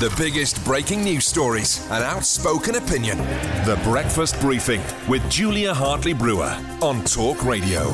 The biggest breaking news stories and outspoken opinion. The Breakfast Briefing with Julia Hartley Brewer on Talk Radio.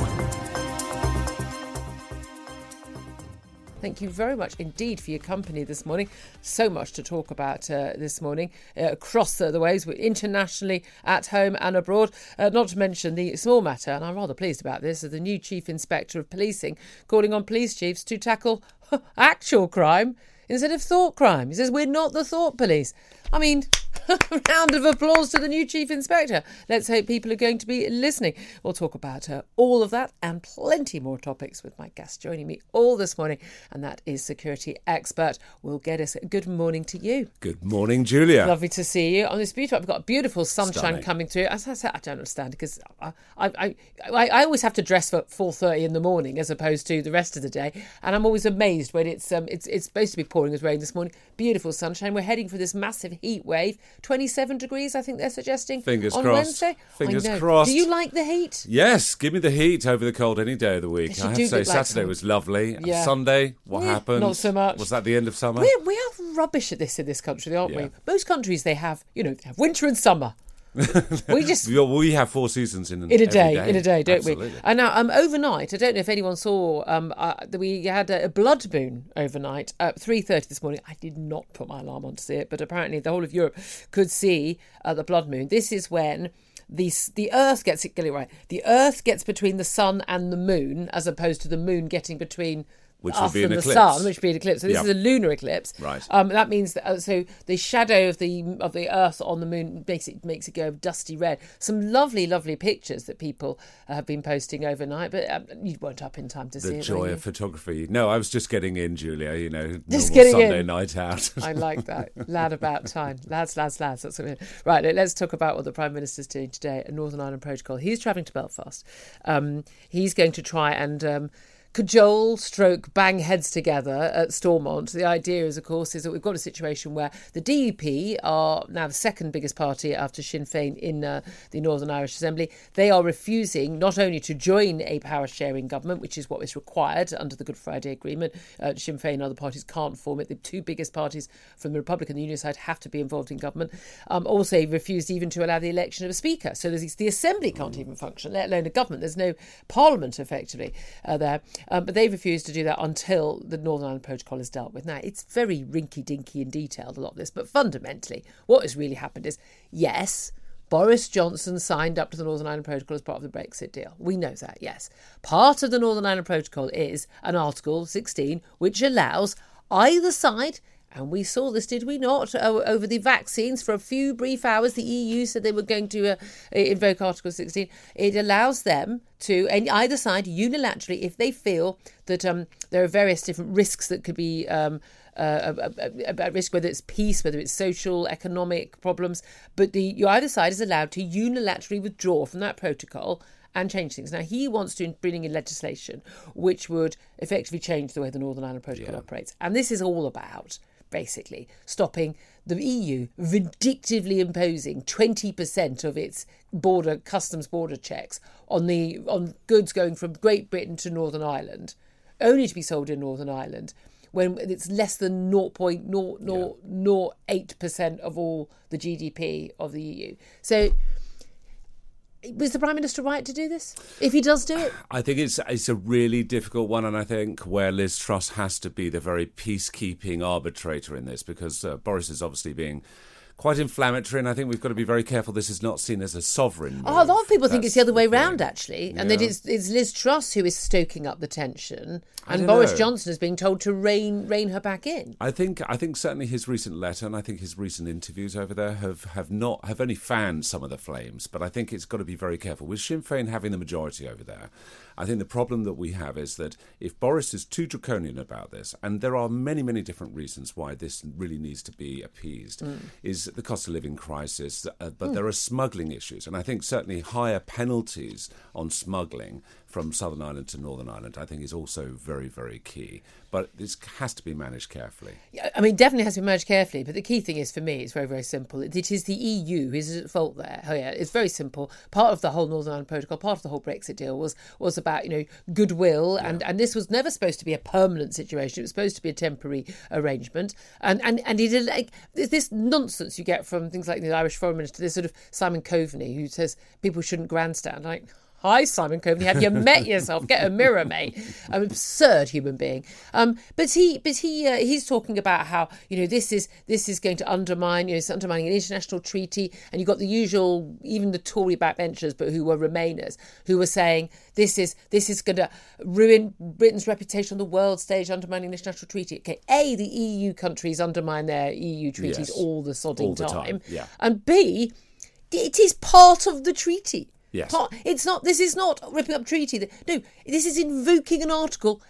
Thank you very much indeed for your company this morning. So much to talk about uh, this morning uh, across the, ways, internationally, at home and abroad. Uh, not to mention the small matter, and I'm rather pleased about this, of the new Chief Inspector of Policing calling on police chiefs to tackle actual crime instead of thought crime. He says, We're not the thought police. I mean, round of applause to the new Chief Inspector. Let's hope people are going to be listening. We'll talk about uh, all of that and plenty more topics with my guest joining me all this morning, and that is security expert Will Geddes. Good morning to you. Good morning, Julia. Lovely to see you on this beautiful. I've got beautiful sunshine Stunning. coming through. As I said, I don't understand because I, I, I, I always have to dress for four thirty in the morning as opposed to the rest of the day, and I'm always amazed when it's um it's it's supposed to be pouring with rain this morning. Beautiful sunshine. We're heading for this massive heat wave. Twenty seven degrees, I think they're suggesting. Fingers on crossed. Wednesday. Fingers crossed. Do you like the heat? Yes, give me the heat over the cold any day of the week. I have to say, look like Saturday was lovely. Yeah. Sunday, what Yeah, happened? not so much. Was that the end of summer? We're, we are rubbish at this in this country, aren't Yeah. we? Most countries they have, you know, they have winter and summer. we just We, have four seasons in, in a every day, in a day, don't we? And now, um, overnight, I don't know if anyone saw, um, uh, that we had a, a blood moon overnight at three thirty this morning. I did not put my alarm on to see it, but apparently the whole of Europe could see uh, the blood moon. This is when. The, the Earth gets it get it right. The Earth gets between the sun and the moon, as opposed to the moon getting between Which would be an the eclipse. sun, which would be an eclipse. So this Yeah. is a lunar eclipse. Right. Um, that means that uh, so the shadow of the of the Earth on the moon makes it makes it go dusty red. Some lovely, lovely pictures that people uh, have been posting overnight, but um, you weren't up in time to see it. The joy of photography. No, I was just getting in, Julia. You know, Just getting Sunday in. night out. I like that. Lad about time. Lads, lads, lads. That's what we Right, let's talk about what the Prime Minister's doing today A Northern Ireland Protocol. He's travelling to Belfast. Um, he's going to try and um, cajole, stroke, bang heads together at Stormont. The idea is, of course, is that we've got a situation where the DUP are now the second biggest party after Sinn Féin in uh, the Northern Irish Assembly. They are refusing not only to join a power sharing government, which is what is required under the Good Friday Agreement. Uh, Sinn Féin and other parties can't form it. The two biggest parties from the Republican and the Union side have to be involved in government. Um, also, refused even to allow the election of a speaker. So the Assembly can't even function, let alone a government. There's no parliament effectively uh, there. Um, but they've refused to do that until the Northern Ireland Protocol is dealt with. Now, it's very rinky dinky and detailed, a lot of this, but fundamentally, what has really happened is yes, Boris Johnson signed up to the Northern Ireland Protocol as part of the Brexit deal. We know that, yes. Part of the Northern Ireland Protocol is an Article 16 which allows either side and we saw this, did we not, over the vaccines for a few brief hours? The EU said they were going to uh, invoke Article 16. It allows them to, and either side, unilaterally, if they feel that um, there are various different risks that could be um, uh, about risk, whether it's peace, whether it's social, economic problems, but the you either side is allowed to unilaterally withdraw from that protocol and change things. Now he wants to bring in legislation which would effectively change the way the Northern Ireland Protocol operates, and this is all about basically stopping the EU vindictively imposing 20% of its border customs border checks on the on goods going from Great Britain to Northern Ireland only to be sold in Northern Ireland when it's less than 0.0008% of all the GDP of the EU. So Was the Prime Minister right to do this? If he does do it? I think it's it's a really difficult one, and I think where Liz Truss has to be the very peacekeeping arbitrator in this, because uh, Boris is obviously being quite inflammatory, and I think we've got to be very careful. This is not seen as a sovereign. Oh, a lot of people think it's the other way thing. round, actually, and that it's, it's Liz Truss who is stoking up the tension, and Boris know. Johnson is being told to rein rein her back in. I think I think certainly his recent letter and I think his recent interviews over there have, have not have only fanned some of the flames, but I think it's got to be very careful with Sinn Féin having the majority over there. I think the problem that we have is that if Boris is too draconian about this, and there are many many different reasons why this really needs to be appeased, is the cost of living crisis, uh, but there are smuggling issues, and I think certainly higher penalties on smuggling from Southern Ireland to Northern Ireland, I think is also very very key. But this has to be managed carefully. Yeah, I mean, definitely has to be managed carefully. But the key thing is, for me, it's very, very simple. It, it is the EU who is at fault there. Oh, yeah, it's very simple. Part of the whole Northern Ireland Protocol, part of the whole Brexit deal was was about you know goodwill, and and this was never supposed to be a permanent situation. It was supposed to be a temporary arrangement, and and and it is like this- this nonsense you get from things like the Irish Foreign Minister, this sort of Simon Coveney, who says people shouldn't grandstand. Like. Hi, Simon Coveney. Have you met yourself? Get a mirror, mate. An absurd human being. Um, but he, but he, uh, he's talking about how you know this is this is going to undermine, you know, it's undermining an international treaty, and you've got the usual, even the Tory backbenchers, but who were Remainers, who were saying this is this is going to ruin Britain's reputation on the world stage, undermining the international treaty. Okay, a the EU countries undermine their EU treaties Yes. all the sodding All the time, yeah. and b it is part of the treaty. Yes. Part- it's not. This is not ripping up treaty. No, this is invoking an article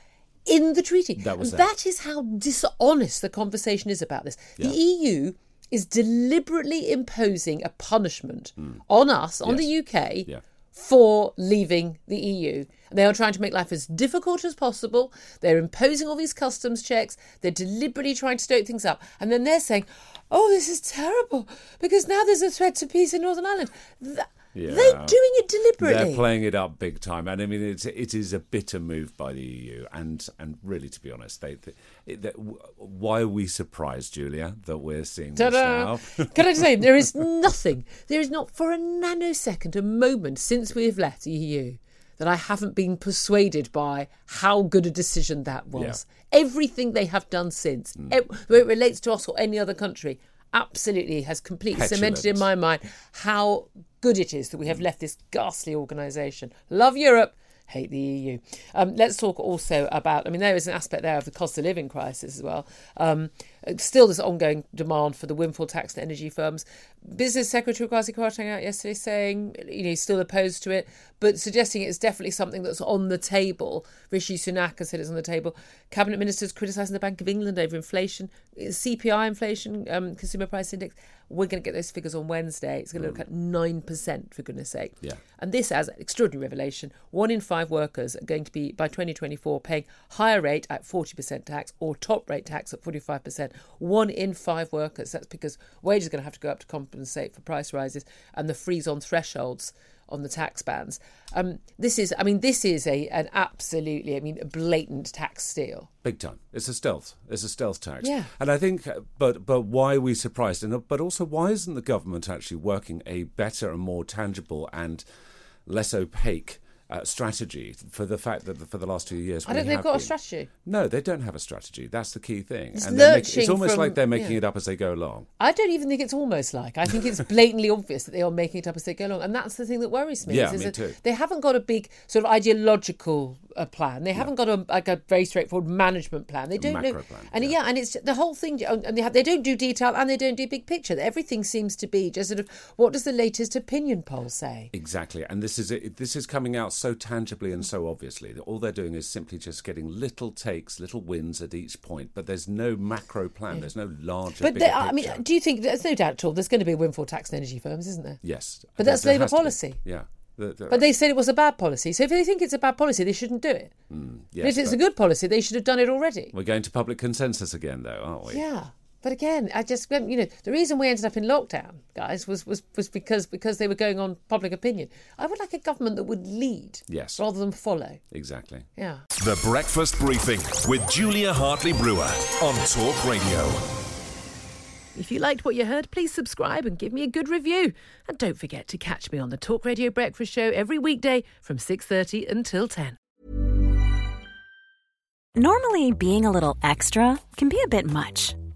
in the treaty. That was that. that is how dishonest the conversation is about this. The EU is deliberately imposing a punishment on us, on the UK, Mm. Yeah. for leaving the EU. They are trying to make life as difficult as possible. They're imposing all these customs checks. They're deliberately trying to stoke things up. And then they're saying, oh, this is terrible because now there's a threat to peace in Northern Ireland. Th- Yeah. They're doing it deliberately. They're playing it up big time, and I mean it's it is a bitter move by the EU, and and really to be honest, they, they, they why are we surprised, Julia, that we're seeing this Ta-da! now? Can I just say, there is nothing, there is not for a nanosecond, a moment since we have left the EU that I haven't been persuaded by how good a decision that was. Everything they have done since, Mm. whether it relates to us or any other country, absolutely has completely cemented in my mind how good it is that we have left this ghastly organisation. Love Europe. Hate the EU. Um, let's talk also about. I mean, there is an aspect there of the cost of living crisis as well. Um, Uh, still, this ongoing demand for the windfall tax to energy firms. Business Secretary Kwasi Kwarteng out yesterday saying, you know, he's still opposed to it, but suggesting it's definitely something that's on the table. Rishi Sunak has said it's on the table. Cabinet ministers criticising the Bank of England over inflation, uh, CPI inflation, um, consumer price index. We're going to get those figures on Wednesday. It's going to look mm. at nine percent for goodness sake. Yeah. And this has an extraordinary revelation. One in five workers are going to be, by 2024, paying higher rate at 40% tax or top rate tax at 45%. One in five workers. That's because wages are going to have to go up to compensate for price rises and the freeze on thresholds on the tax bands. Um, this is, I mean, this is a an absolutely, I mean, a blatant tax steal. Big time. It's a stealth. It's a stealth tax. Yeah. And I think, uh, but but why are we surprised? And uh, but also, why isn't the government actually working a better and more tangible and less opaque uh, strategy for the fact that for the last two years I don't think they've got a strategy. No, they don't have a strategy. That's the key thing. It's and they're it's almost from- like they're making yeah. it up as they go along. I don't even think it's almost like. I think it's blatantly obvious that they are making it up as they go along, and that's the thing that worries me. Yeah, is- me too. They haven't got a big sort of ideological uh, plan. They haven't got a like a very straightforward management plan. They don't know, plan, and yeah. yeah. and it's the whole thing. And they have, they don't do detail and they don't do big picture. Everything seems to be just sort of what does the latest opinion poll say? Exactly, and this is it, this is coming out so tangibly and so obviously that all they're doing is simply just getting little takes, little wins at each point. But there's no macro plan. There's no larger. But they, I mean, do you think there's no doubt at all? There's going to be a windfall tax on energy firms, isn't there? yes, But there- that's Labour has to be. policy. Yeah, The- the- But they said it was a bad policy. So if they think it's a bad policy, they shouldn't do it. Hmm, yes, if it's a good policy, they should have done it already. we're going to public consensus again, though, aren't we? Yeah. But again, I just you know the reason we ended up in lockdown, guys, was was, was because because they were going on public opinion. I would like a government that would lead, Yes. rather than follow. Exactly. Yeah. The Breakfast Briefing with Julia Hartley Brewer on Talk Radio. If you liked what you heard, please subscribe and give me a good review. And don't forget to catch me on the Talk Radio Breakfast Show every weekday from 6:30 until 10. Normally, being a little extra can be a bit much,